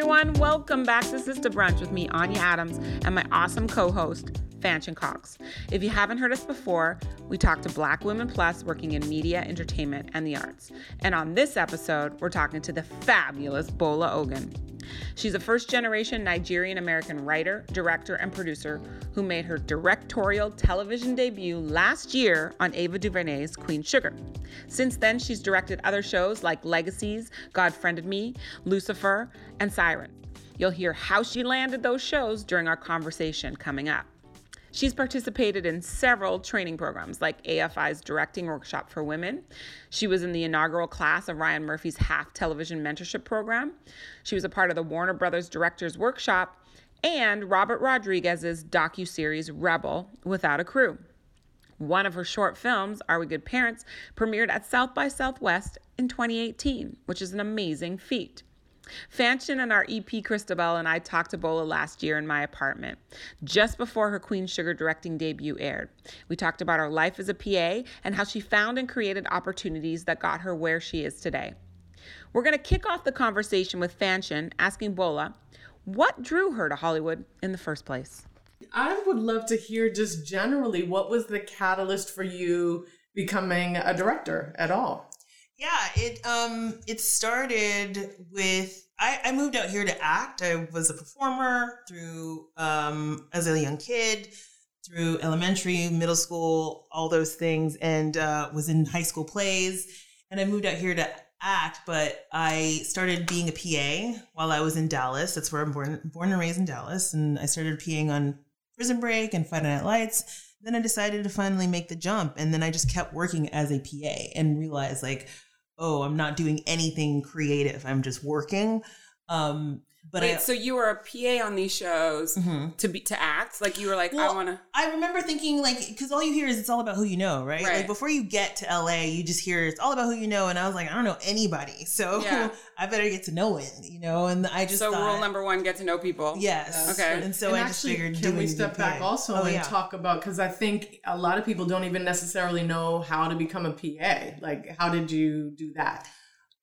everyone. Welcome back to Sister Brunch with me, Anya Adams, and my awesome co host, Fanchon Cox. If you haven't heard us before, we talk to Black Women Plus working in media, entertainment, and the arts. And on this episode, we're talking to the fabulous Bola Ogun. She's a first generation Nigerian American writer, director, and producer who made her directorial television debut last year on Ava DuVernay's Queen Sugar. Since then, she's directed other shows like Legacies, God Friended Me, Lucifer, and Siren. You'll hear how she landed those shows during our conversation coming up. She's participated in several training programs like AFI's Directing Workshop for Women. She was in the inaugural class of Ryan Murphy's Half Television Mentorship Program. She was a part of the Warner Brothers Directors Workshop and Robert Rodriguez's docu-series Rebel Without a Crew. One of her short films, Are We Good Parents, premiered at South by Southwest in 2018, which is an amazing feat. Fanchon and our EP Christabel and I talked to Bola last year in my apartment, just before her Queen Sugar directing debut aired. We talked about her life as a PA and how she found and created opportunities that got her where she is today. We're going to kick off the conversation with Fanchon asking Bola what drew her to Hollywood in the first place. I would love to hear just generally what was the catalyst for you becoming a director at all? Yeah, it um it started with I, I moved out here to act. I was a performer through um as a young kid, through elementary, middle school, all those things, and uh, was in high school plays. And I moved out here to act, but I started being a PA while I was in Dallas. That's where I'm born, born and raised in Dallas, and I started PAing on Prison Break and Friday Night Lights. Then I decided to finally make the jump, and then I just kept working as a PA and realized like oh, I'm not doing anything creative. I'm just working. Um, but Wait, I, so you were a PA on these shows Mhm. to be to act? Like you were like, Well, I want to. I remember thinking like, because all you hear is it's all about who you know, right? Right. Like before you get to LA, you just hear it's all about who you know, and I was like, I don't know anybody, so Yeah. I better get to know it, you know. And I just So thought, rule number one: get to know people. yes, Okay. And so and I actually, just figured, can doing we step back PA. also Oh, and yeah. talk about because I think a lot of people don't even necessarily know how to become a PA. Like, how did you do that?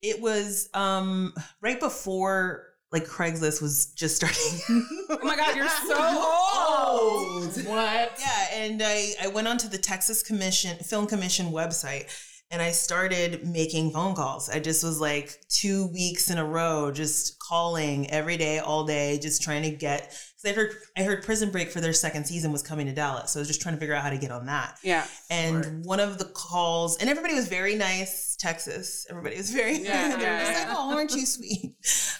It was um right before like Craigslist was just starting. Oh my God, you're so old. What? Yeah, and I, I went onto the Texas Commission Film Commission website and I started making phone calls. I just was like two weeks in a row, just calling every day, all day, just trying to get. Because I heard I heard Prison Break for their second season was coming to Dallas, so I was just trying to figure out how to get on that. Yeah. And one of the calls, and everybody was very nice. Texas, everybody was very. Yeah, they were yeah, just yeah. like, "Oh, aren't you sweet?"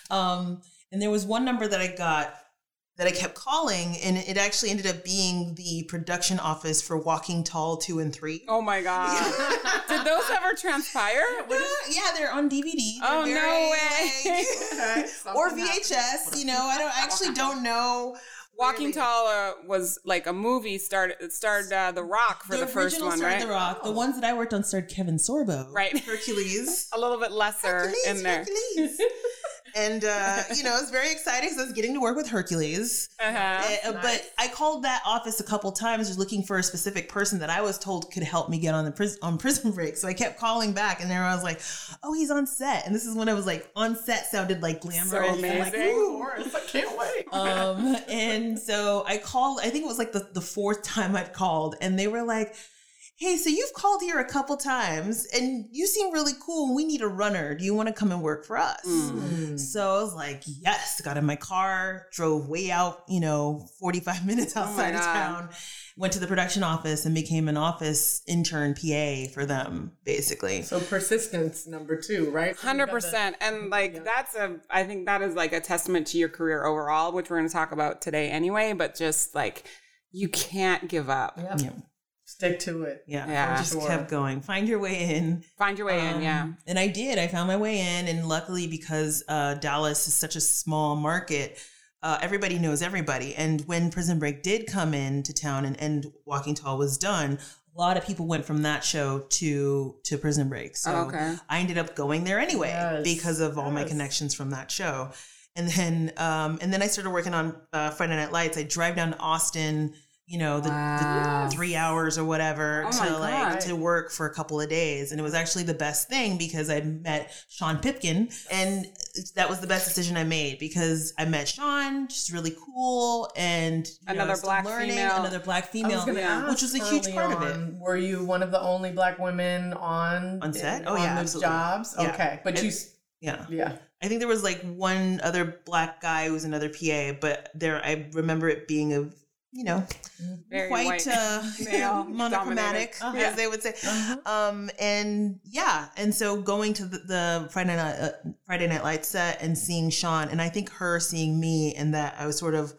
Um, and there was one number that I got that I kept calling, and it actually ended up being the production office for Walking Tall two and three. Oh my God. Did those ever transpire? Yeah, yeah, they're on DVD. They're Oh, no way. Okay, or something happened. VHS. You know, I don't I actually don't know. Walking Tall uh, was like a movie. Started it starred uh, The Rock for the, first one, starred right? The Rock. The ones that I worked on starred Kevin Sorbo. Right. Hercules. A little bit lesser Hercules, in there. And uh, you know, I was very excited because I was getting to work with Hercules. Uh-huh. Uh, But I called that office a couple times, just looking for a specific person that I was told could help me get on the prison on prison break. So I kept calling back, and there I was like, "Oh, he's on set." And this is when I was like, "On set" sounded like glamorous. So I'm like, amazing. "Ooh." Of course, I can't wait. um, and so I called. I think it was like the the fourth time I'd called, and they were like. Hey, so you've called here a couple times and you seem really cool. We need a runner. Do you want to come and work for us? Mm. So I was like, yes, got in my car, drove way out, you know, 45 minutes Oh outside of town, went to the production office and became an office intern PA for them, basically. So persistence, number two, right? So Hundred got percent, and like Yeah. that's a. I think that is like a testament to your career overall, which we're going to talk about today anyway. But just like you can't give up. that- Yep. Yeah. Stick to it. Yeah, Yeah. I just Sure. kept going. Find your way in. Find your way in. Um, Yeah. And I did. I found my way in. And luckily, because uh, Dallas is such a small market, uh, everybody knows everybody. And when Prison Break did come into town and, and Walking Tall was done, a lot of people went from that show to to Prison Break. So Oh, okay. I ended up going there anyway Yes. because of all my connections from that show. And then um, and then I started working on uh, Friday Night Lights. I drive down to Austin you know, the, Wow. the three hours or whatever Oh to like to work for a couple of days. And it was actually the best thing because I met Sean Pipkin and that was the best decision I made because I met Sean, she's really cool and you know, Another still black learning, female. another black I was female, Yeah. which was a huge early part of it. Were you one of the only black women on On set? Oh, on yeah, those absolutely. jobs? Yeah. Okay, but And- you, Yeah. yeah, I think there was like one other black guy who was another PA, but there I remember it being a you know Very quite white, uh, male monochromatic, dominated. as they would say. Uh-huh. Um, and yeah, and so going to the, the Friday night uh, Friday Night Lights set and seeing Sean, and I think her seeing me, and that I was sort of.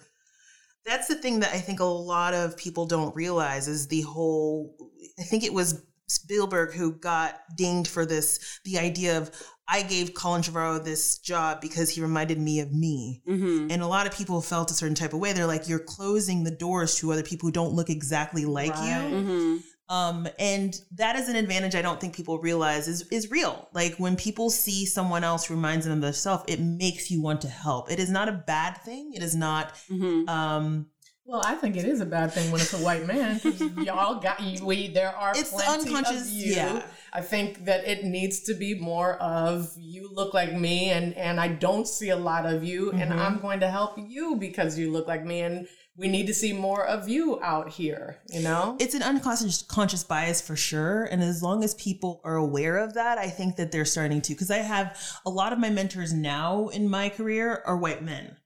That's the thing that I think a lot of people don't realize is the whole. I think it was Spielberg who got dinged for this. The idea of I gave Colin Trevorrow this job because he reminded me of me. Mm-hmm. And a lot of people felt a certain type of way. They're like, you're closing the doors to other people who don't look exactly like Right. you. Mm-hmm. Um, and that is an advantage I don't think people realize is is real. Like when people see someone else who reminds them of themselves, it makes you want to help. It is not a bad thing. It is not Mm-hmm. um Well, I think it is a bad thing when it's a white man. y'all got you. We there are It's plenty unconscious- of you. yeah. I think that it needs to be more of you look like me, and and I don't see a lot of you, and Mhm. I'm going to help you because you look like me, and we need to see more of you out here. You know, it's an unconscious conscious bias for sure. And as long as people are aware of that, I think that they're starting to. Because I have a lot of my mentors now in my career are white men.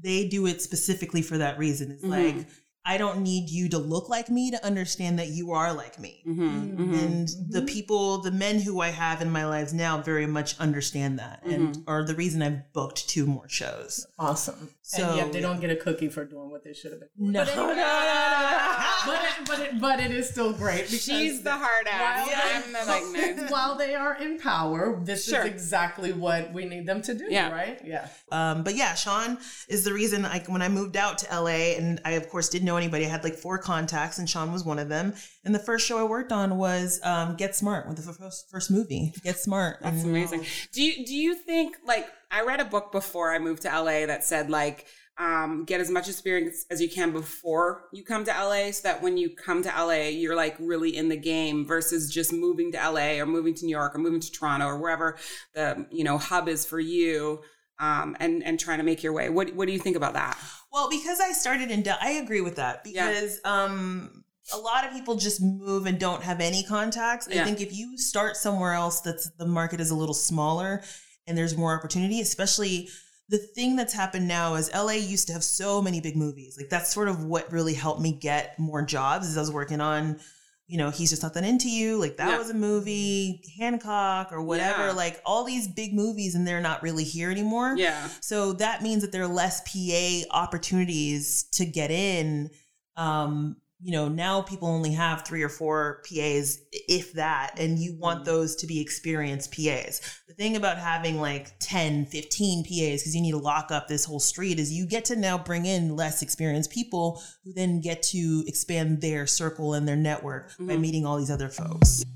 They do it specifically for that reason. It's Mhm. like I don't need you to look like me to understand that you are like me. Mm-hmm. And the Mhm. people, the men who I have in my lives now very much understand that and Mm-hmm. are the reason I've booked two more shows. awesome. So- and yet they don't get a cookie for doing what they should have been. doing. No. But, anyway, but, it, but, it, but it is still great. She's the hard ass. While, I'm the like nice. while they are in power, this Sure. is exactly what we need them to do, Yeah. right? Yeah. Um, but yeah, Sean is the reason I when I moved out to LA and I of course didn't know anybody. I had like four contacts and Sean was one of them. And the first show I worked on was um, Get Smart with the first first movie, Get Smart. That's And- amazing. Do you do you think like I read a book before I moved to LA that said like um, get as much experience as you can before you come to LA, so that when you come to LA, you're like really in the game versus just moving to LA or moving to New York or moving to Toronto or wherever the you know hub is for you, um, and and trying to make your way. What what do you think about that? Well, because I started in, I agree with that Yeah. because um, a lot of people just move and don't have any contacts. Yeah. I think if you start somewhere else that's the market is a little smaller and there's more opportunity, especially the thing that's happened now is LA used to have so many big movies. Like that's sort of what really helped me get more jobs is I was working on you know, he's just not that into you. Like that Yeah. was a movie, Hancock or whatever. Yeah. Like all these big movies, and they're not really here anymore. Yeah, So that means that there are less PA opportunities to get in. Um, you know, now people only have three or four PAs, if that, and you want Mhm. those to be experienced PAs. The thing about having like 10, 15 PAs, because you need to lock up this whole street, is you get to now bring in less experienced people who then get to expand their circle and their network by Mhm. meeting all these other folks.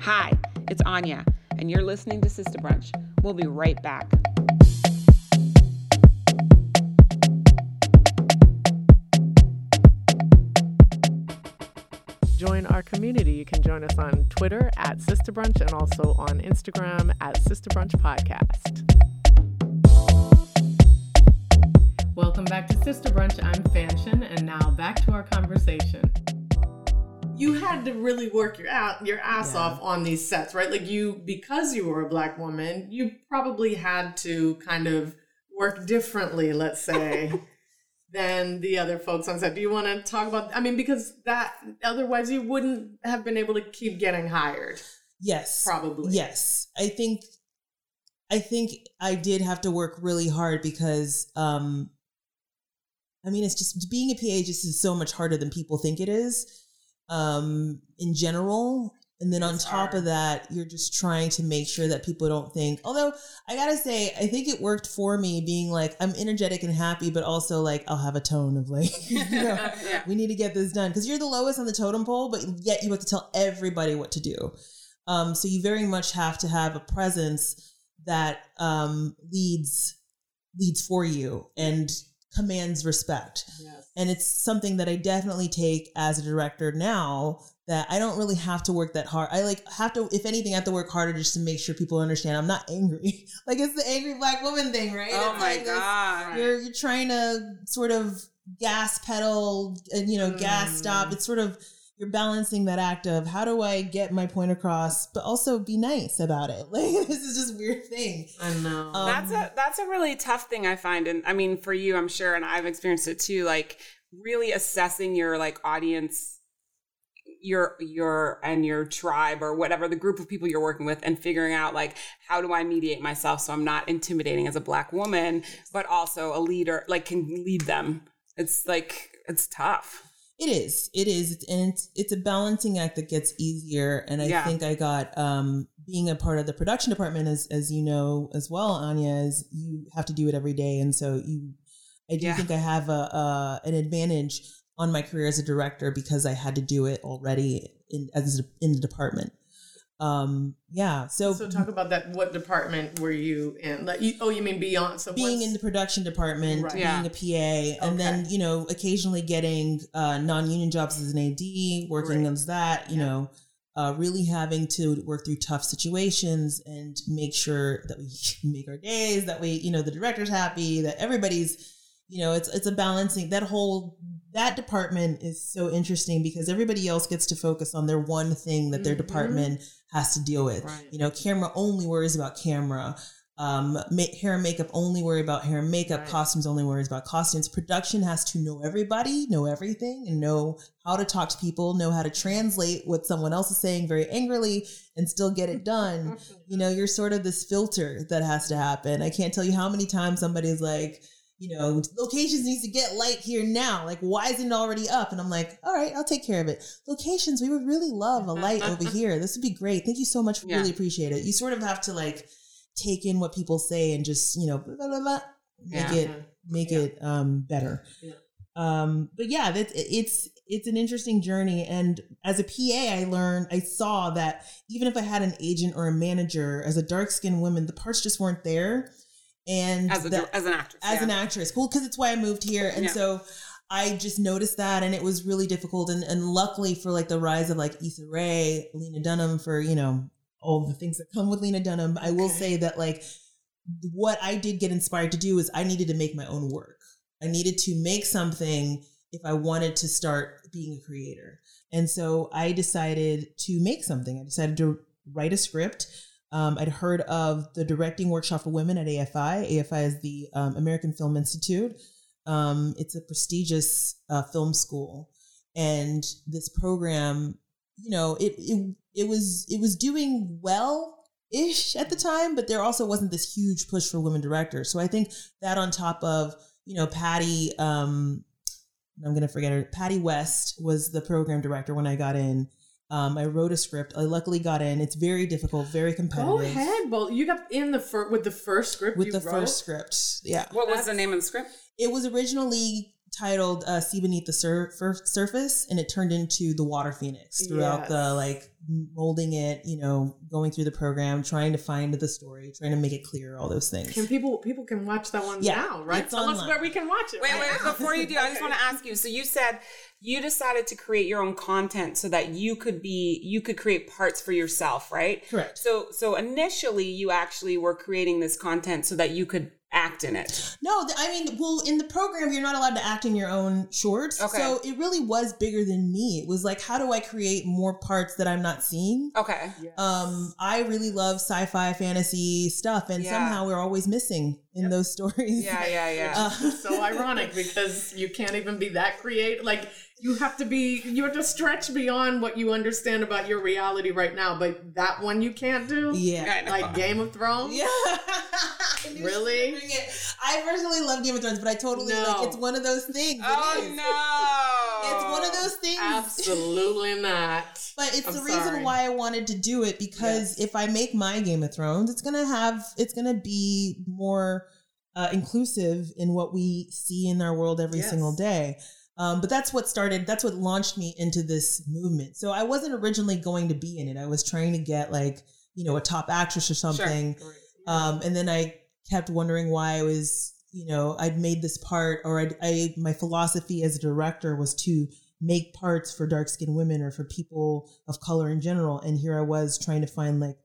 Hi, it's Anya, and you're listening to Sister Brunch. We'll be right back. Join our community. You can join us on Twitter at Sister Brunch and also on Instagram at Sister Brunch Podcast. Welcome back to Sister Brunch. I'm Fanchon, and now back to our conversation. You had to really work your out your ass Yeah. off on these sets, right? Like you because you were a black woman, you probably had to kind of work differently, let's say, than the other folks on set. Do you want to talk about I mean because that otherwise you wouldn't have been able to keep getting hired, Yes. probably. Yes, I think I think I did have to work really hard because um I mean it's just being a PA just is so much harder than people think it is um in general and then on top of that you're just trying to make sure that people don't think although I got to say I think it worked for me being like I'm energetic and happy but also like I'll have a tone of like you know yeah. we need to get this done because you're the lowest on the totem pole, but yet you have to tell everybody what to do. Um, so you very much have to have a presence that um, leads leads for you and commands respect. Yes. And it's something that I definitely take as a director now that I don't really have to work that hard. I like have to, if anything, I have to work harder just to make sure people understand I'm not angry. like it's the angry black woman thing, right? Oh It's my like god. you're you're trying to sort of gas pedal and you know gas Mm. stop. It's sort of you're balancing that act of how do I get my point across, but also be nice about it. Like this is just weird thing. I know. Um, that's a that's a really tough thing I find, and I mean for you, I'm sure, and I've experienced it too. Like really assessing your like audience, your your and your tribe or whatever the group of people you're working with, and figuring out like how do I mediate myself so I'm not intimidating as a black woman, but also a leader, like can lead them. It's like it's tough. It is. It is. And it's it's a balancing act that gets easier. And I Yeah. think I got um being a part of the production department as as you know as well, Anya, is you have to do it every day. And so you I do Yeah. think I have a, a an advantage on my career as a director because I had to do it already in as in the department. Um yeah. So, so talk about that. What department were you in? Like, you, oh, you mean beyond? So being in the production department, Right. being Yeah. a PA, and then you know occasionally getting uh, non-union jobs as an AD, working Great. as that. You Yeah. know, uh, really having to work through tough situations and make sure that we make our days, that we, you know, the director's happy, that everybody's, you know, it's it's a balancing. That whole that department is so interesting because everybody else gets to focus on their one thing that their Mhm. department has to deal with. Right. You know, camera only worries about camera. Um, ma- hair and makeup only worry about hair and makeup. Right. Costumes only worries about costumes. Production has to know everybody, know everything, and know how to talk to people, know how to translate what someone else is saying very angrily, and still get it done. you know, you're sort of this filter that has to happen. I can't tell you how many times somebody's like, you know, locations needs to get light here now. Like, why isn't it already up? And I'm like, all right, I'll take care of it. Locations, we would really love a light over here. This would be great. Thank you so much. Yeah. Really appreciate it. You sort of have to like take in what people say and just, you know, blah, blah, blah, blah, make Yeah. it make Yeah. it um better. Um, but yeah, that it's it's an interesting journey. And as a PA, I learned I saw that even if I had an agent or a manager, as a dark skinned woman, the parts just weren't there. And As a that- as an actress. as yeah. an actress. Well, because it's why I moved here. And Yeah. so I just noticed that and it was really difficult. And, and luckily for like the rise of like Issa Rae, Lena Dunham, for, you know, all the things that come with Lena Dunham, I will Okay. say that like what I did get inspired to do is I needed to make my own work. I needed to make something if I wanted to start being a creator. And so I decided to make something. I decided to write a script. Um, I'd heard of the directing workshop for women at AFI. AFI is the um, American Film Institute. Um, it's a prestigious uh, film school, and this program, you know, it it it was it was doing well ish at the time, but there also wasn't this huge push for women directors. So I think that on top of you know Patty, um, I'm gonna forget her. Patty West was the program director when I got in. Um, I wrote a script. I luckily got in. It's very difficult, very competitive. Go ahead, Well, You got in the fir- with the first script With you the wrote? first script, yeah. What was the name of the script? It was originally titled uh, "See Beneath the Sur- Fur- Surface," and it turned into "The Water Phoenix" throughout Yes. the like molding it. You know, going through the program, trying to find the story, trying to make it clear, all those things. Can people people can watch that one Yeah, now, right? it's Tell us online. where we can watch it. Wait, right wait, now. before you do, I just want to ask you. So you said you decided to create your own content so that you could be you could create parts for yourself, right? Correct. So so initially you actually were creating this content so that you could act in it. No, th- I mean, well, in the program, you're not allowed to act in your own shorts. Okay. So it really was bigger than me. It was like, how do I create more parts that I'm not seeing? Okay. Yes. Um, I really love sci-fi, fantasy stuff, and Yeah. somehow we're always missing in those stories. Yeah, yeah, yeah. Uh, so ironic because you can't even be that creative. Like you have to be, you have to stretch beyond what you understand about your reality right now. But that one you can't do. yeah. Like Game of Thrones. Yeah. I Really? bring it. I personally love Game of Thrones, but I totally No. like it's one of those things. It oh is. no. It's one of those things. Absolutely not. But it's I'm the reason why I wanted to do it because Yes. if I make my Game of Thrones, it's gonna have it's gonna be more uh, inclusive in what we see in our world every Yes. single day. Um, but that's what started. That's what launched me into this movement. So I wasn't originally going to be in it. I was trying to get like you know a top actress or something. Um, and then I kept wondering why I was, you know, I'd made this part, or I'd, I my philosophy as a director was to make parts for dark skinned women or for people of color in general. And here I was trying to find like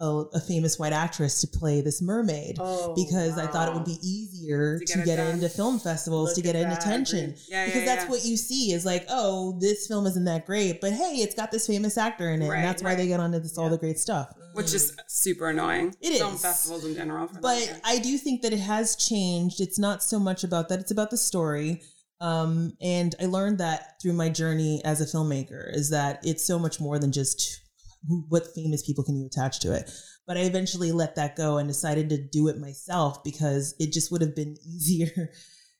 a, a famous white actress to play this mermaid Oh, because I thought it would be easier To to get get, it done. into film festivals Look to get at in attention. Yeah, because yeah, that's yeah. what you see is like, oh, this film isn't that great, but hey, it's got this famous actor in it, Right, and that's why they get onto this all the great stuff. which is super annoying. It Film is. festivals in general. But that. I do think that it has changed. It's not so much about that; it's about the story. Um, and I learned that through my journey as a filmmaker is that it's so much more than just who, what famous people can you attach to it. But I eventually let that go and decided to do it myself because it just would have been easier.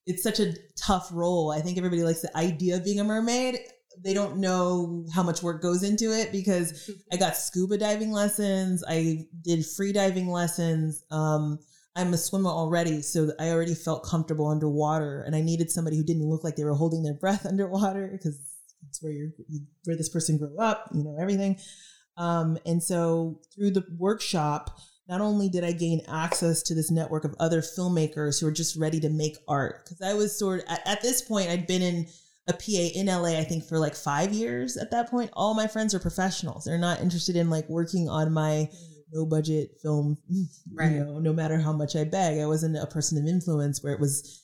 It's such a tough role. I think everybody likes the idea of being a mermaid. They don't know how much work goes into it because I got scuba diving lessons. I did free diving lessons. Um, I'm a swimmer already, so I already felt comfortable underwater, and I needed somebody who didn't look like they were holding their breath underwater because that's where you're where this person grew up, you know everything. Um, and so through the workshop, not only did I gain access to this network of other filmmakers who are just ready to make art, because I was sort of at, at this point I'd been in a PA in LA, I think for like five years at that point. All my friends are professionals. They're not interested in like working on my no budget film, Right. you know, no matter how much I beg. I wasn't a person of influence where it was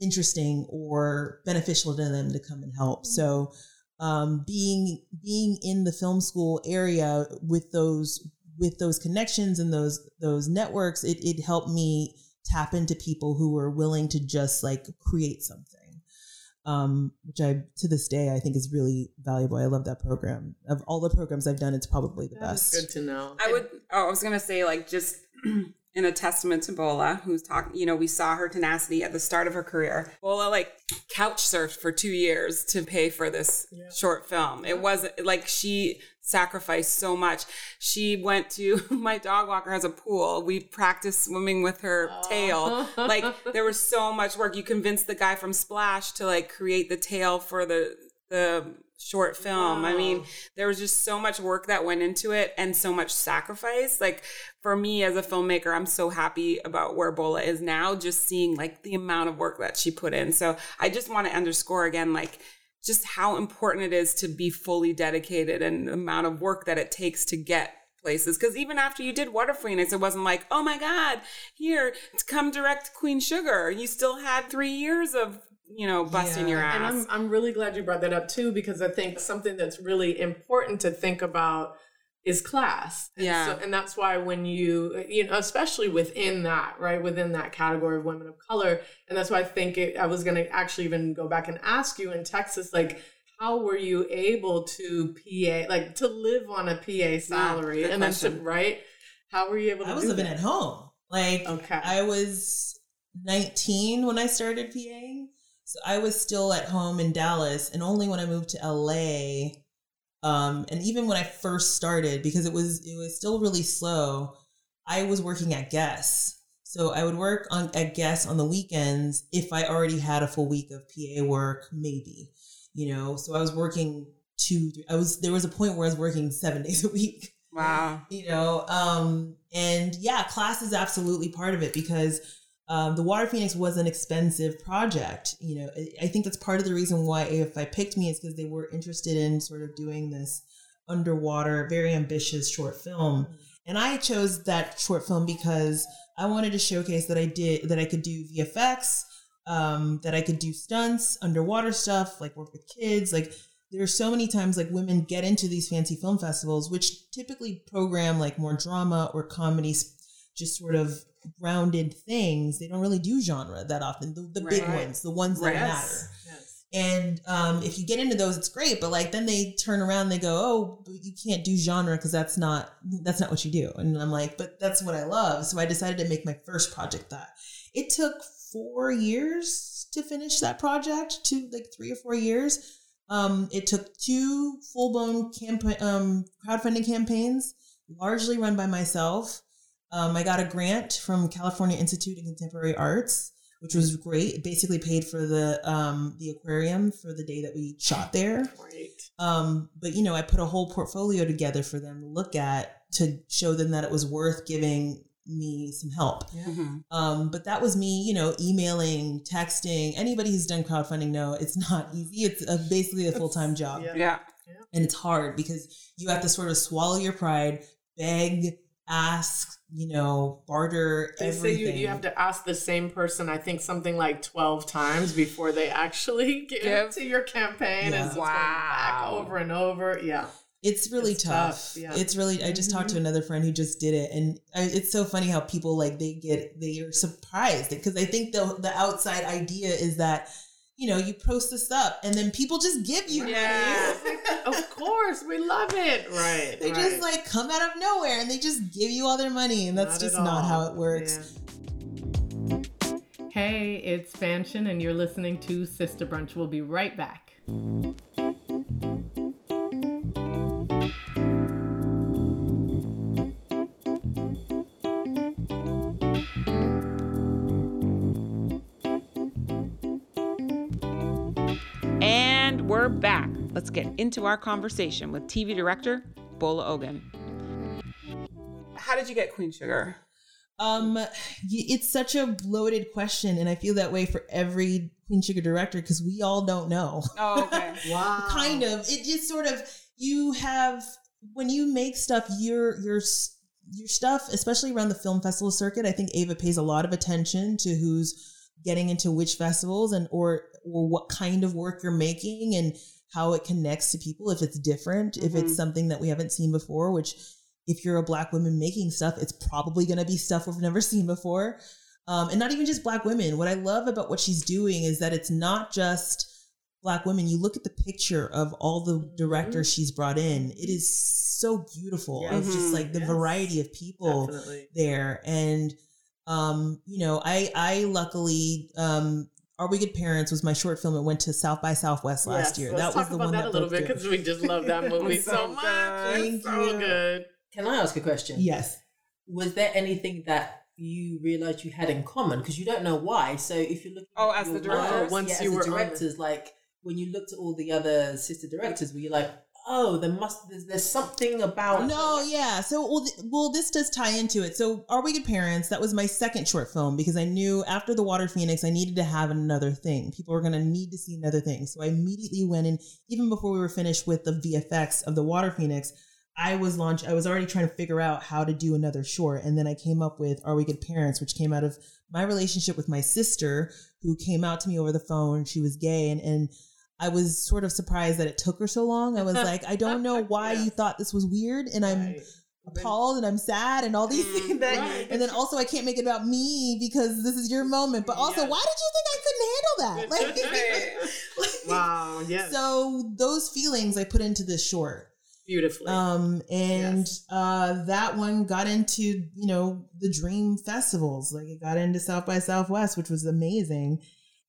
interesting or beneficial to them to come and help. So um, being being in the film school area with those with those connections and those those networks, it, it helped me tap into people who were willing to just like create something um, which I to this day I think is really valuable. I love that program. Of all the programs I've done, it's probably the That's best. good to know. I would. Oh, I was gonna say like just in a testament to Bola, who's talking. You know, we saw her tenacity at the start of her career. Bola like couch surfed for two years to pay for this short film. It wasn't like she sacrificed so much. She went to my dog walker has a pool. We practiced swimming with her oh. tail. Like there was so much work. You convinced the guy from Splash to like create the tail for the the short film. I mean, there was just so much work that went into it and so much sacrifice. Like for me as a filmmaker, I'm so happy about where Bola is now, just seeing like the amount of work that she put in. So I just want to underscore again, like just how important it is to be fully dedicated and the amount of work that it takes to get places. Because even after you did Water Phoenix, it wasn't like, oh my God, here, to come direct Queen Sugar. You still had three years of, you know, busting Yeah. your ass. And. I'm I'm really glad you brought that up too because I think something that's really important to think about is class. And Yeah. So, and that's why when you you know especially within that right within that category of women of color, and that's why I think it, I was going to actually even go back and ask you in Texas like. How were you able to PA like to live on a PA salary good and then to right? How were you able to I was do living that? at home. Like Okay. I was 19 when I started PAing. So I was still at home in Dallas and only when I moved to LA um and even when I first started because it was it was still really slow, I was working at Guess. So I would work on at Guess on the weekends if I already had a full week of PA work, maybe. You know, so I was working two three, I was there was a point where I was working 7 days a week wow. you know um and yeah class is absolutely part of it because um, the water phoenix was an expensive project you know I, think that's part of the reason why AFI picked me is because they were interested in sort of doing this underwater very ambitious short film. And i chose that short film because i wanted to showcase that i did that i could do vfx um, that i could do stunts underwater stuff like work with kids. Like there are so many times like women get into these fancy film festivals which typically program like more drama or comedies just sort of grounded things they don't really do genre that often the, the big ones the ones that Right. matter. Yes. and um, if you get into those it's great but like then they turn around and they go oh but you can't do genre because that's not that's not what you do. And i'm like but that's what i love. So i decided to make my first project that. It took four years to finish that project to like three or four years. Um, it took two full-blown campaign um, crowdfunding campaigns largely run by myself um, i got a grant from california institute of contemporary arts which was great it basically paid for the um, the aquarium for the day that we shot there Great. um, but you know, I put a whole portfolio together for them to look at to show them that it was worth giving me some help. Mm-hmm. Um, but that was me, you know, emailing, texting. Anybody who's done crowdfunding know it's not easy. It's a, basically a full time job, Yeah. Yeah. and it's hard because you have to sort of swallow your pride, beg, ask, you know, barter They say everything. you, you have to ask the same person, I think something like 12 times before they actually give, Give? to your campaign. Yeah. And so it's back Wow. over and over. Yeah. It's really It's tough. tough, yeah. It's really. I just talked to mm-hmm. another friend who just did it, and I, it's so funny how people like they get they are surprised because I think the the outside idea is that you know you post this up and then people just give you Yeah. money. of course. We love it. Right. They right. just like come out of nowhere and they just give you all their money, and that's Not just not how it works. Yeah. Hey, it's Fanchon, and you're listening to Sister Brunch. We'll be right back. Back. Let's get into our conversation with TV director Bola Ogun. How did you get Queen Sugar? Um, it's such a loaded question, and I feel that way for every Queen Sugar director because we all don't know. Oh, okay. Wow. kind of it just sort of you have when you make stuff your your s- your stuff especially around the film festival circuit i think ava pays a lot of attention to who's getting into which festivals and or or what kind of work you're making and how it connects to people if it's different if Mhm. it's something that we haven't seen before which if you're a black woman making stuff it's probably going to be stuff we've never seen before um, and not even just black women what i love about what she's doing is that it's not just black women you look at the picture of all the directors she's brought in it is so beautiful Yeah. of just like the Yes. variety of people Definitely. there and um you know i i luckily um are we good parents was my short film it went to south by southwest last Yes, year Let's that talk was the about one that, that a little bit because we just love that movie so, so much. good. It's Thank so you. good. Can I ask a question? yes Was there anything that you realized you had in common? Because you don't know why. So if you look Oh, at as your the directors? work, Once yeah, you as were the on directors, like when you looked at all the other sister directors, were you like, oh, there must there's, there's something about No, yeah. So, well, th- well, this does tie into it. So, Are We Good Parents? That was my second short film because I knew after The Water Phoenix, I needed to have another thing. People were going to need to see another thing. So, I immediately went in, even before we were finished with the VFX of The Water Phoenix, I was launched, I was already trying to figure out how to do another short. And then I came up with Are We Good Parents, which came out of my relationship with my sister, who came out to me over the phone. She was gay. And, and I was sort of surprised that it took her so long. I was like, I don't know why Yeah. you thought this was weird. And I'm, Right. appalled and I'm sad and all these Mm, things. That, right. And then also, I can't make it about me because this is your moment. But also, Yes. why did you think I couldn't handle that? Like, Wow. Yes. so those feelings I put into this short. Beautifully. Um, and Yes. uh, that one got into you know the dream festivals. Like it got into South by Southwest, which was amazing.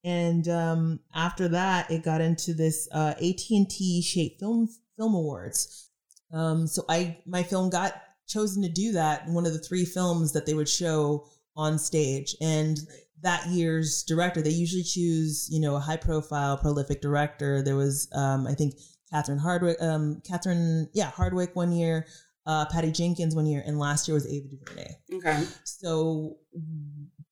And um, after that, it got into this uh, AT and T Shape Film Film Awards. Um, so I my film got chosen to do that. One of the three films that they would show on stage, and that year's director they usually choose you know a high profile prolific director. There was um, I think Catherine Hardwicke, um, Catherine, yeah, Hardwicke one year, uh, Patty Jenkins one year, and last year was Ava DuVernay. Okay. So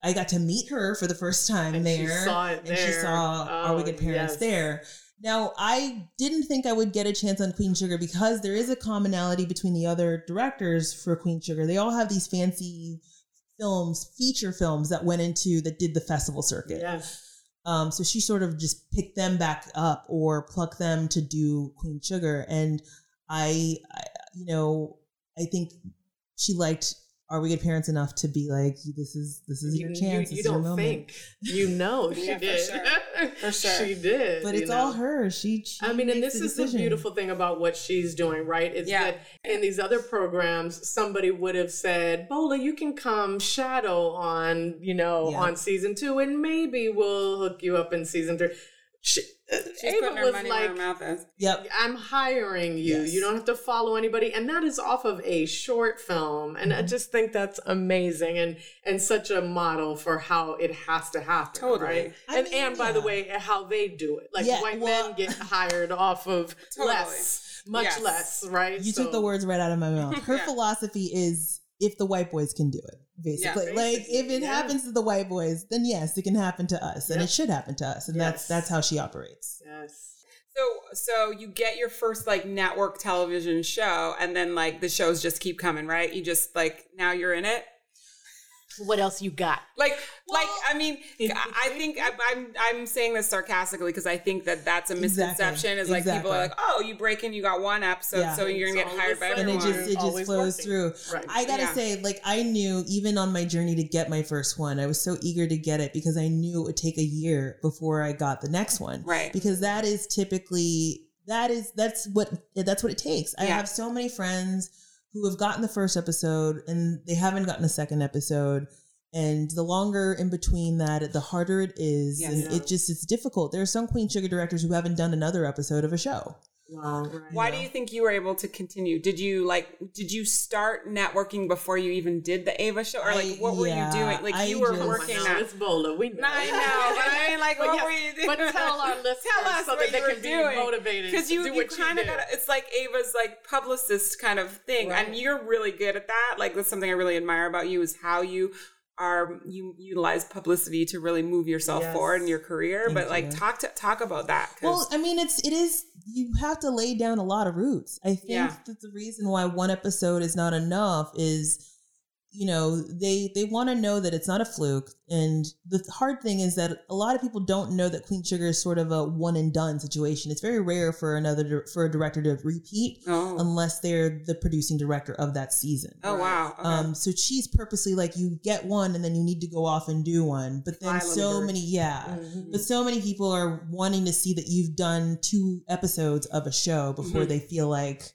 I got to meet her for the first time And she there, saw it and she saw Oh, Good Parents yes. there. Now I didn't think I would get a chance on Queen Sugar because there is a commonality between the other directors for Queen Sugar. They all have these fancy films, feature films that went into that did the festival circuit. Yes. Um, so she sort of just picked them back up or plucked them to do Queen Sugar. And I, I you know, I think she liked Are We Good Parents enough to be like, this is this is your chance. You, you don't moment. think. You know she Yeah, for did. sure. For sure. she did. But it's know? all her. She, she I mean, and this the is the beautiful thing about what she's doing, right? Is Yeah. that in these other programs, somebody would have said, Bola, you can come shadow on, you know, Yeah. on season two, and maybe we'll hook you up in season three. She, She's Ava putting her was money where her like, mouth is. Yep. I'm hiring you. Yes. You don't have to follow anybody. And that is off of a short film. And Mm-hmm. I just think that's amazing and and such a model for how it has to happen. Totally. Right? I and mean, and by the way, how they do it. Like Yeah, white well- men get hired off of Totally. less, much Yes. less, right? You So- took the words right out of my mouth. Her Yeah. philosophy is if the white boys can do it, basically. Yeah, like if it yeah. happens to the white boys, then yes, it can happen to us, and it should happen to us, and that's that's how she operates. Yes. So so you get your first like network television show and then like the shows just keep coming, right? You just like now you're in it. What else you got? Like like I mean I I think I, I'm I'm saying this sarcastically because I think that that's a misconception is like people are like oh you break in you got one episode Yeah. so you're gonna It's get hired by same. and it just it just flows working. through. Right. I gotta Yeah. say, like I knew even on my journey to get my first one, I was so eager to get it because I knew it would take a year before I got the next one. Right. Because that is typically that is that's what that's what it takes. I have so many friends who have gotten the first episode and they haven't gotten a second episode. And the longer in between that, the harder it is, Yes. and it just it's difficult. There are some Queen Sugar directors who haven't done another episode of a show. Wow. Why do you think you were able to continue? Did you like did you start networking before you even did the Ava show or like I- what were yeah, you doing? Like I you were just- working now, that it's Bola. We know. No, I know, but I mean, like, But what yes, were you doing? But tell our listeners Tell us so that they you were can be doing. motivated. because you you kind of got it's like Ava's like publicist kind of thing, Right. and you're really good at that. Like that's something I really admire about you is how you are you utilize publicity to really move yourself Yes. forward in your career. Thank but like talk to talk about that Well, I mean, it's it is you have to lay down a lot of roots. I think Yeah. that the reason why one episode is not enough is, you know, they they want to know that it's not a fluke. And the hard thing is that a lot of people don't know that Queen Sugar is sort of a one and done situation. It's very rare for another for a director to repeat oh unless they're the producing director of that season. oh wow. Okay. Um, so she's purposely like you get one and then you need to go off and do one. But then Fly, little so bird. many, yeah. Mhm. But so many people are wanting to see that you've done two episodes of a show before Mhm. they feel like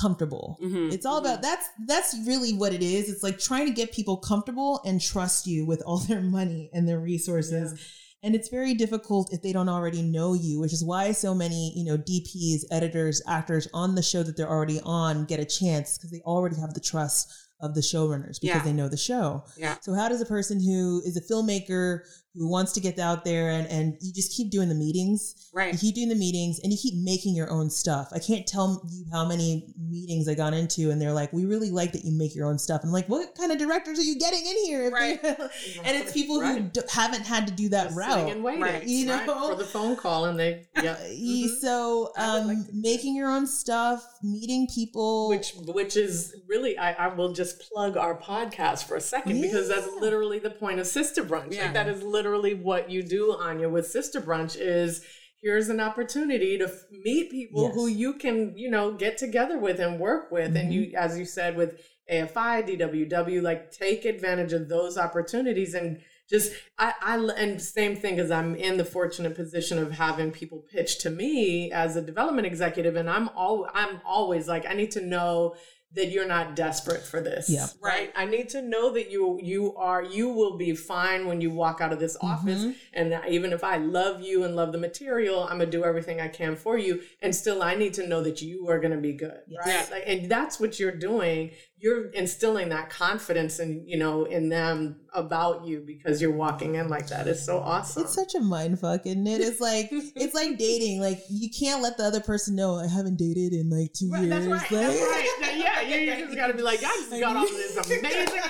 comfortable. Mhm. It's all about that's that's really what it is. It's like trying to get people comfortable and trust you with all their money and their resources. And it's very difficult if they don't already know you, which is why so many, you know, DPs, editors, actors on the show that they're already on get a chance because they already have the trust of the showrunners because Yeah. they know the show. Yeah. So how does a person who is a filmmaker who wants to get out there and, and you just keep doing the meetings, Right. you Right. keep doing the meetings and you keep making your own stuff. I can't tell you how many meetings I got into and they're like, we really like that you make your own stuff. I'm like, what kind of directors are you getting in here? If Right. and it's people who d- haven't had to do that Just route. and waiting, Right. You right, know? for the phone call, and they yeah. Ye- Mhm. So um, like making your own stuff, meeting people. which which is really I, I will just plug our podcast for a second because that's literally the point of sister brunch Yeah. like that is literally what you do anya with sister brunch is here's an opportunity to f- meet people Yes. who you can you know get together with and work with and you mm-hmm. as you said with afi dww like take advantage of those opportunities and just I, I and same thing as i'm in the fortunate position of having people pitch to me as a development executive and i'm all i'm always like i need to know that you're not desperate for this. Yeah. right. I need to know that you you are you will be fine when you walk out of this mm-hmm. office. And even if i love you and love the material i'm gonna do everything i can for you. And still i need to know that you are gonna be good. Right? Yeah. like and that's what you're doing you're instilling that confidence in you know in them about you because you're walking in like that it's so awesome It's such a mind fuck, isn't it? It's like it's like dating. Like you can't let the other person know I haven't dated in like two Right, years. that's right. Like- That's right. Yeah, you, you just got to be like, I just got off of this amazing.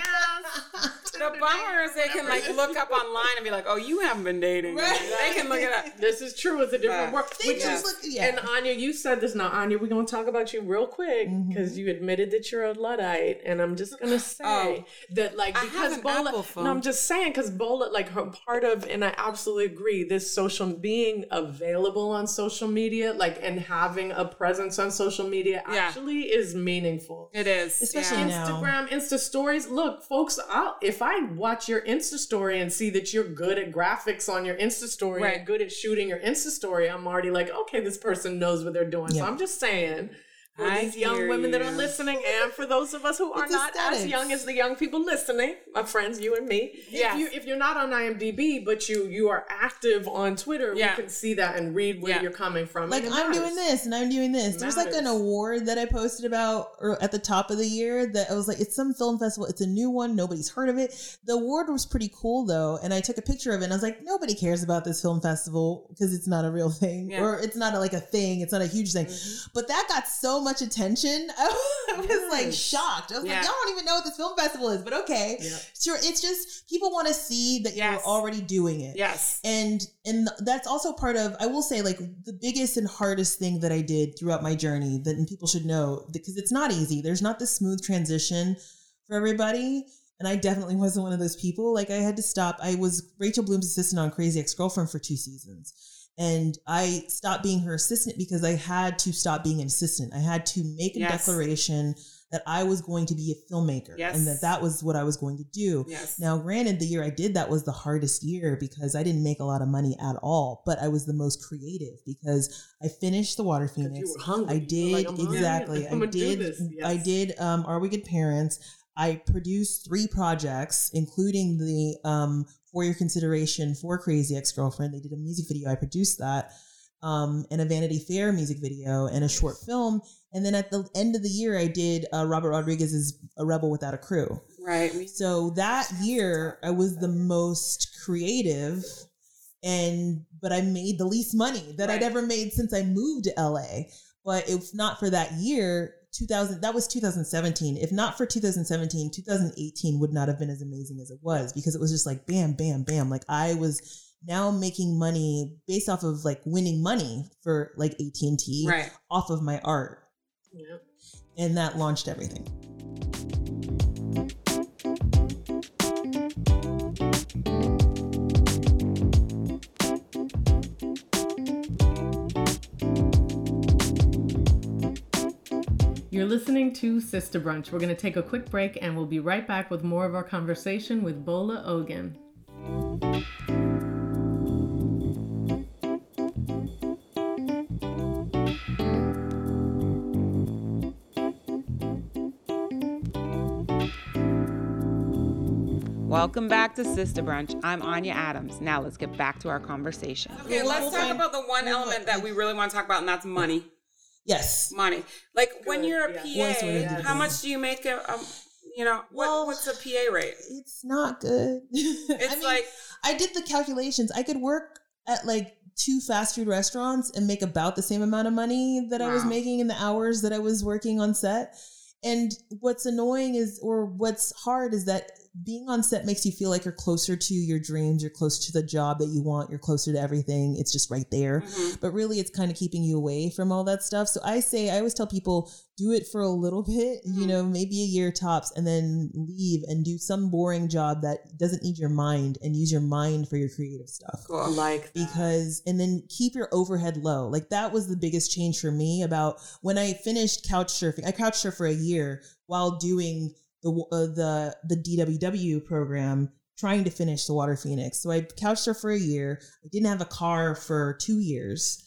The bummer is they can like look up online and be like, "Oh, you haven't been dating." Right. They can look it up. This is true. It's a different Right. world. Which just is, yeah. And Anya, you said this now. Anya, we're going to talk about you real quick mm-hmm. because you admitted that you're a Luddite. And I'm just going to say Oh. that, like, I have because an Bola. Apple phone. No, I'm just saying because Bola, like, her part of, and I absolutely agree, this social being available on social media, like, and having a presence on social media Yeah. actually is meaningful. It is, Especially yeah. Instagram, Insta stories. Look, folks, I'll, if I watch your Insta story and see that you're good at graphics on your Insta story Right. and good at shooting your Insta story, I'm already like, okay, this person knows what they're doing. So I'm just saying. For I these young hear women that are listening, and for those of us who are It's not as young as the young people listening, my friends, you and me. Yes. If, you, if you're not on IMDb, but you you are active on Twitter, Yeah. we can see that and read where Yeah. you're coming from. like I'm doing this and I'm doing this. There's like an award that I posted about or at the top of the year that I was like, it's some film festival. It's a new one. Nobody's heard of it. The award was pretty cool though, and I took a picture of it. and I was like, nobody cares about this film festival because it's not a real thing Yeah. or it's not a, like a thing. It's not a huge thing. Mm-hmm. But that got so much attention. I was like shocked. I was Yeah. like, y'all don't even know what this film festival is, but okay. Yep. Sure. It's just people want to see that Yes. you're already doing it. Yes. And and that's also part of I will say like the biggest and hardest thing that I did throughout my journey that people should know because it's not easy. There's not this smooth transition for everybody. And I definitely wasn't one of those people. Like I had to stop. I was Rachel Bloom's assistant on Crazy Ex-Girlfriend for two seasons. And I stopped being her assistant because I had to stop being an assistant. I had to make a Yes. declaration that I was going to be a filmmaker Yes. and that that was what I was going to do. Yes. Now, granted, the year I did that was the hardest year because I didn't make a lot of money at all, but I was the most creative because I finished The Water Phoenix. You were hungry. I did like, exactly. I did. this. I did. Um, Are we good parents? I produced three projects, including the um, for your consideration for Crazy Ex Girlfriend. They did a music video. I produced that, um, and a Vanity Fair music video and a short film. And then at the end of the year, I did uh, Robert Rodriguez's A Rebel Without a Crew. Right. So that year I was the most creative and but I made the least money that I'd ever made since I moved to LA. But if not for that year, 2000 that was 2017. If not for 2017, 2018 would not have been as amazing as it was because it was just like bam bam bam like I was now making money based off of like winning money for like AT&T Right. off of my art Yep. and that launched everything. You're listening to Sister Brunch. We're going to take a quick break and we'll be right back with more of our conversation with Bola Ogun. Welcome back to Sister Brunch. I'm Anya Adams. Now let's get back to our conversation. Okay, let's talk about the one element that we really want to talk about, and that's money. Yes. Money. Like when you're a yeah. PA, Once how much do you make? A, um, you know, what, Well, what's a PA rate? It's not good. It's I mean, like I did the calculations. I could work at like two fast food restaurants and make about the same amount of money that I was making in the hours that I was working on set. And what's annoying is, or what's hard is that being on set makes you feel like you're closer to your dreams, you're closer to the job that you want, you're closer to everything. It's just right there. mhm. But really, it's kind of keeping you away from all that stuff. So I say, I always tell people, do it for a little bit, you Mhm. know, maybe a year tops, and then leave and do some boring job that doesn't need your mind and use your mind for your creative stuff cool. Like that. because and then keep your overhead low like that was the biggest change for me about when i finished couch surfing i couch surfed for a year while doing the uh, the the dww program trying to finish the water phoenix so i couch surfed for a year i didn't have a car for two years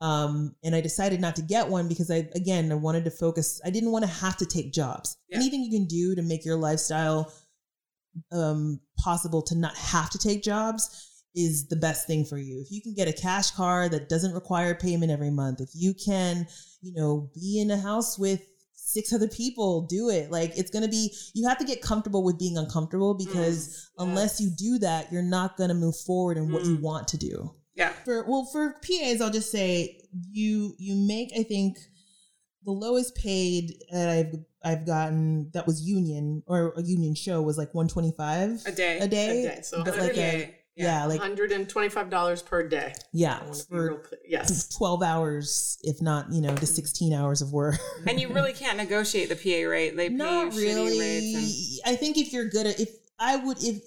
um, and i decided not to get one because i again i wanted to focus i didn't want to have to take jobs Yeah. anything you can do to make your lifestyle um, possible to not have to take jobs is the best thing for you. If you can get a cash car that doesn't require payment every month, if you can, you know, be in a house with six other people, do it. Like it's going to be you have to get comfortable with being uncomfortable because unless you do that, you're not going to move forward in what you Mm. want to do. Yeah. For well, for PAs, I'll just say you you make I think the lowest paid that I've I've gotten that was union or a union show was like 125 A day. a day, A day, so but like PA, a yeah, like $125 per day. yeah I want to be real for. Yes. 12 hours if not you know to mm-hmm. 16 hours of work And you really can't negotiate the PA rate. They pay not shitty really rates. i think if you're good at if i would if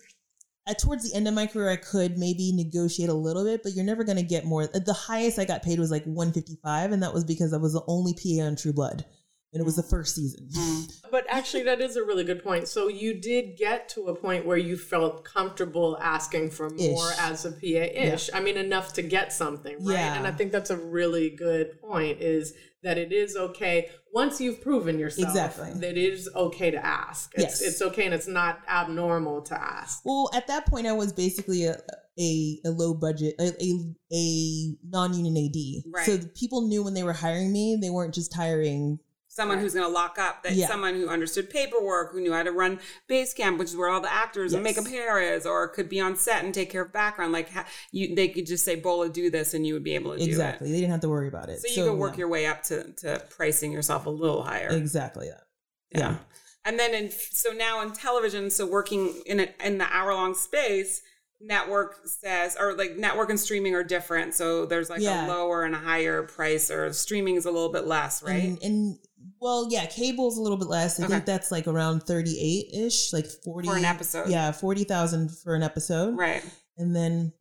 at towards the end of my career i could maybe negotiate a little bit but you're never going to get more the highest i got paid was like 155 and that was because i was the only pa on true blood and it was the first season mm, But actually, that is a really good point. So you did get to a point where you felt comfortable asking for more Ish. as a PA ish. I mean, enough to get something, right? Yeah. And I think that's a really good point is that it is okay once you've proven yourself Exactly. that it is okay to ask. It's, Yes. it's okay and it's not abnormal to ask. Well, at that point, I was basically a a, a low budget, a, a, a non union AD. Right. So people knew when they were hiring me, they weren't just hiring someone who's going to lock up, that Yeah. someone who understood paperwork, who knew how to run base camp, which is where all the actors and Yes. makeup hair is, or could be on set and take care of background. Like you, they could just say, "Bola, do this," and you would be able to Exactly. They didn't have to worry about it. it. So you could work yeah. your way up to to pricing yourself a little higher. exactly that. yeah. And then in so now in television, so working in a, in the hour long space, network says or like network and streaming are different. So there's like Yeah. a lower and a higher price, or streaming is a little bit less, right? And, and well, yeah, cable's a little bit less. I Okay. think that's like around 38 ish, like 40 For an episode. Yeah, 40,000 for an episode. right. And then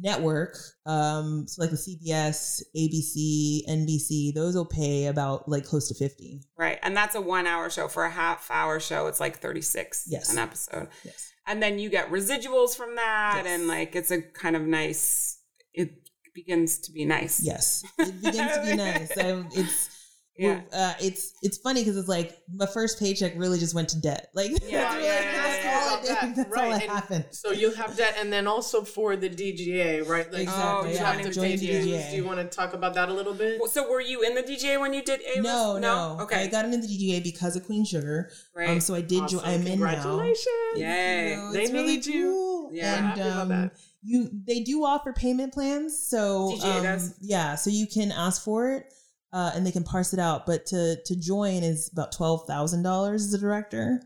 network, um, so like the CBS, ABC, NBC, those will pay about like close to 50. Right. And that's a one hour show. For a half hour show, it's like 36 Yes. an episode. Yes. And then you get residuals from that. Yes. And like it's a kind of nice, it begins to be nice. Yes. It begins to be nice. I, it's, Yeah. uh, it's it's funny because it's like my first paycheck really just went to debt. Like Yeah, that's, really- yeah, yeah, that's yeah, all it yeah. did. That's Right, all that and- happened. So you'll have debt, and then also for the DGA, right? Like, Exactly, you yeah. have to Join pay the. DGA. Do you want to talk about that a little bit? Well, So were you in the DGA when you did A No, no, Okay. I got into the DGA because of Queen Sugar. right. Um, so I did. Awesome. Jo- I'm in now. Congratulations. Yay. You know, They it's really need you. cool. Yeah. and Happy about um, that. you they do offer payment plans. So DGA um, does? yeah, so you can ask for it. Uh, and they can parse it out, but to to join is about twelve thousand dollars as a director.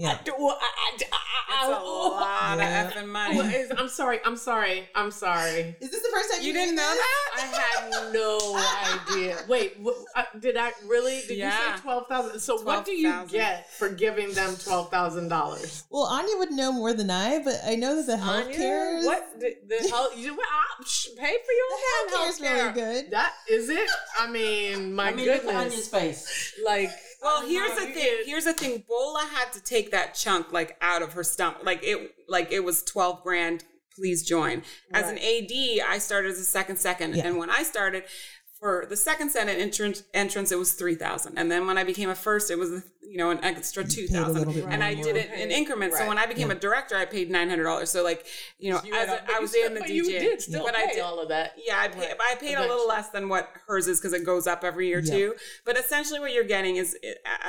Yeah, Do- well, I- I- I- That's a I- oh, lot Yeah. of effing Well, money. is- I'm sorry. I'm sorry. I'm sorry. is this the first time You didn't know that? I had no idea. Wait, wh- uh, did I really? Did Yeah. you say twelve thousand? So what do you 12,000. get for giving them twelve thousand dollars? Well, Anya would know more than I, but I know that the healthcare is What the, the hell? You well, I- sh- pay for your the damn healthcare is really good. That is it. I mean, my I mean, look at goodness. Anya's face. Like, Well, here's the thing. Here's the thing. Bola had to take that chunk like out of her stomach. Like it, like it was twelve grand. Please join. As an AD, I started as a second second, Yeah. and when I started for the second Senate entrance, entrance it was three thousand, and then when I became a first, it was you know an extra two paid a little thousand, bit and I did it in increments. So when I became a director, I paid nine hundred dollars. So like you know, You as had a, a- I was still- in the but DGA, you did still but pay I did all of that. yeah, I paid, Right. I paid a little less than what hers is because it goes up every year Yeah. too. But essentially, what you're getting is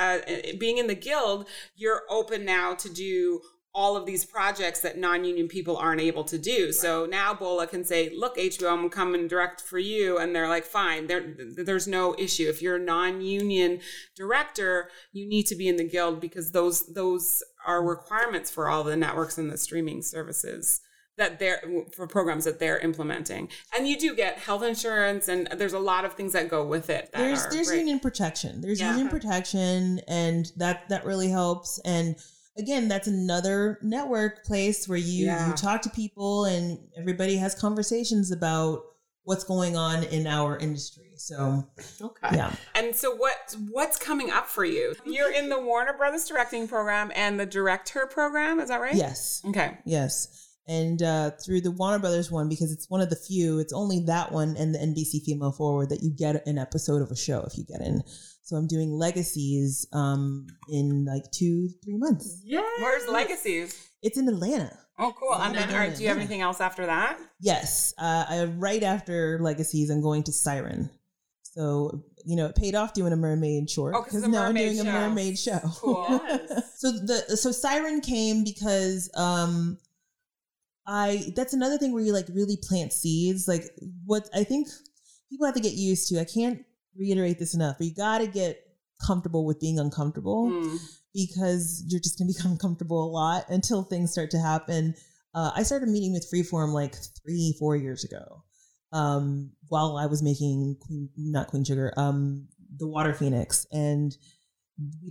uh, uh, being in the guild. You're open now to do all of these projects that non-union people aren't able to do. So now Bola can say, "Look, HBO, I'm coming direct for you," and they're like, "Fine." There, there's no issue. If you're a non-union director, you need to be in the guild because those those are requirements for all the networks and the streaming services that they're for programs that they're implementing and you do get health insurance and there's a lot of things that go with it there's there's great. union protection. There's Yeah. union protection, and that that really helps. And again, that's another network place where you Yeah. you talk to people, and everybody has conversations about what's going on in our industry. So Okay. yeah, and so what what's coming up for you you're in the warner brothers directing program and the director program is that right yes, okay yes. And uh, through the Warner Brothers one, because it's one of the few, it's only that one and the NBC Female Forward that you get an episode of a show if you get in. So I'm doing Legacies um, in like two, three months. Yeah. where's legacies It's in Atlanta. oh cool and then Yeah. all right, do you have anything else after that Yes, uh, I, right after Legacies, I'm going to Siren. So you know, it paid off doing a mermaid short Oh, 'cause it's a now I'm mermaid doing a mermaid show. Cool. Yes. so the so Siren came because um, I that's another thing where you like really plant seeds. Like what I think people have to get used to. I can't reiterate this enough, but you got to get comfortable with being uncomfortable Hmm. because you're just going to become comfortable a lot until things start to happen. Uh, I started meeting with Freeform like three, four years ago, um, while I was making not Queen Sugar, um, the Water Phoenix, and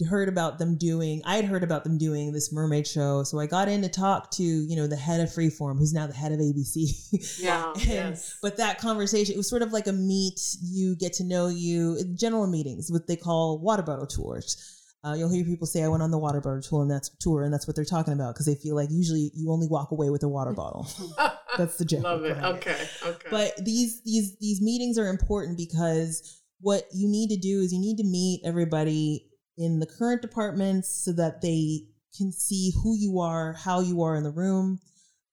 heard about them doing. I had heard about them doing this mermaid show, so I got in to talk to you know the head of Freeform, who's now the head of ABC. yeah Yes. But that conversation, it was sort of like a meet, you get to know you, general meetings, what they call water bottle tours. Uh, you'll hear people say, "I went on the water bottle tour," and that's tour, and that's what they're talking about because they feel like usually you only walk away with a water bottle. that's the joke. Love it. Okay. Okay. But these these these meetings are important because what you need to do is you need to meet everybody in the current departments so that they can see who you are, how you are in the room,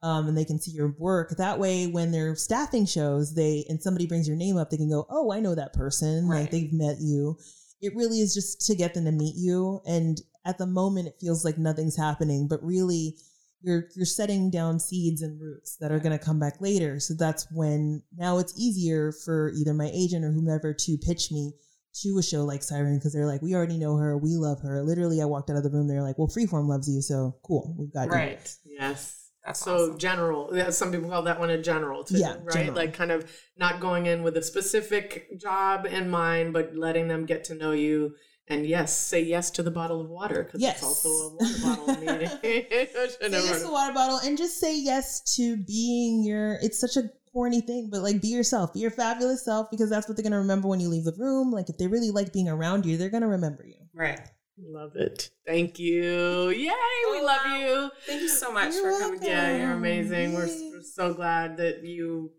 um, and they can see your work. That way, when they're staffing shows, they and somebody brings your name up, they can go, "Oh, I know that person. Right. Like they've met you." it really is just to get them to meet you. And at the moment, it feels like nothing's happening, but really, you're you're setting down seeds and roots that are going to come back later. So that's when now it's easier for either my agent or whomever to pitch me to a show like Siren because they're like, we already know her, we love her. Literally, I walked out of the room, they're like, well, Freeform loves you, so cool, we've got Right. you. Yes. That's so awesome. general. Yeah, some people call that one a general too, Yeah, right? general. Like kind of not going in with a specific job in mind, but letting them get to know you. And yes, say yes to the bottle of water because Yes. it's also a water bottle meeting. I should Say yes to of- a water bottle and just say yes to being your. It's such a corny thing, but like be yourself, be your fabulous self because that's what they're gonna remember when you leave the room. Like if they really like being around you, they're gonna remember you. right. Love it. Thank you. Yay, we oh, love you. Thank you so much You're for coming. welcome. Yeah, you're amazing. We're, we're so glad that you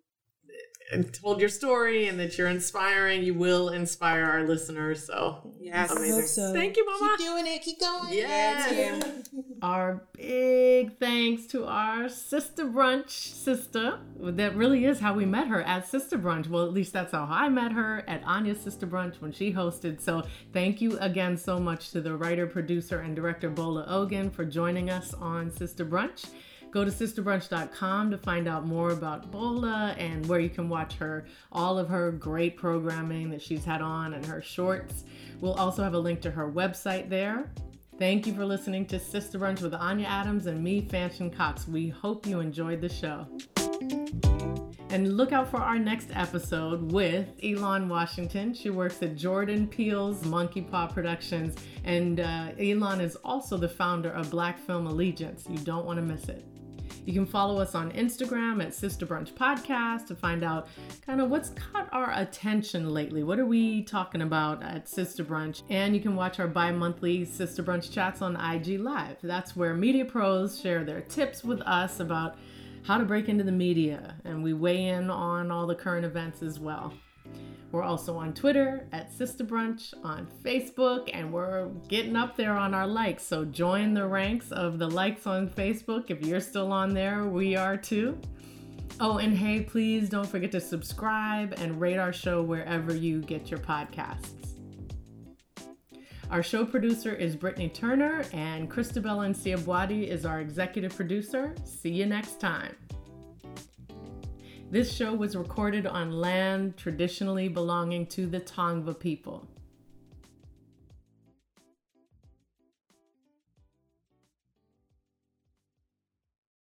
told your story and that you're inspiring. You will inspire our listeners. So Yes. I Amazing. hope so. Thank you, Mama. Keep doing it. Keep going. Yes. Our big thanks to our sister brunch sister. That really is how we met her at Sister Brunch. Well, at least that's how I met her at Anya's Sister Brunch when she hosted. So thank you again so much to the writer, producer, and director Bola Ogun for joining us on Sister Brunch. Go to sisterbrunch.com to find out more about Bola and where you can watch her, all of her great programming that she's had on and her shorts. We'll also have a link to her website there. Thank you for listening to Sister Brunch with Anya Adams and me, Fanchon Cox. We hope you enjoyed the show. And look out for our next episode with Elon Washington. She works at Jordan Peele's Monkeypaw Productions, and uh, Elon is also the founder of Black Film Allegiance. You don't want to miss it. You can follow us on Instagram at Sister Brunch Podcast to find out kind of what's caught our attention lately. What are we talking about at Sister Brunch? And you can watch our bi monthly Sister Brunch chats on IG Live. That's where media pros share their tips with us about how to break into the media, and we weigh in on all the current events as well. We're also on Twitter at Sister Brunch, on Facebook, and we're getting up there on our likes. So join the ranks of the likes on Facebook. If you're still on there, we are too. Oh, and hey, please don't forget to subscribe and rate our show wherever you get your podcasts. Our show producer is Brittany Turner, and Christabel and Siabwadi is our executive producer. See you next time. This show was recorded on land traditionally belonging to the Tongva people.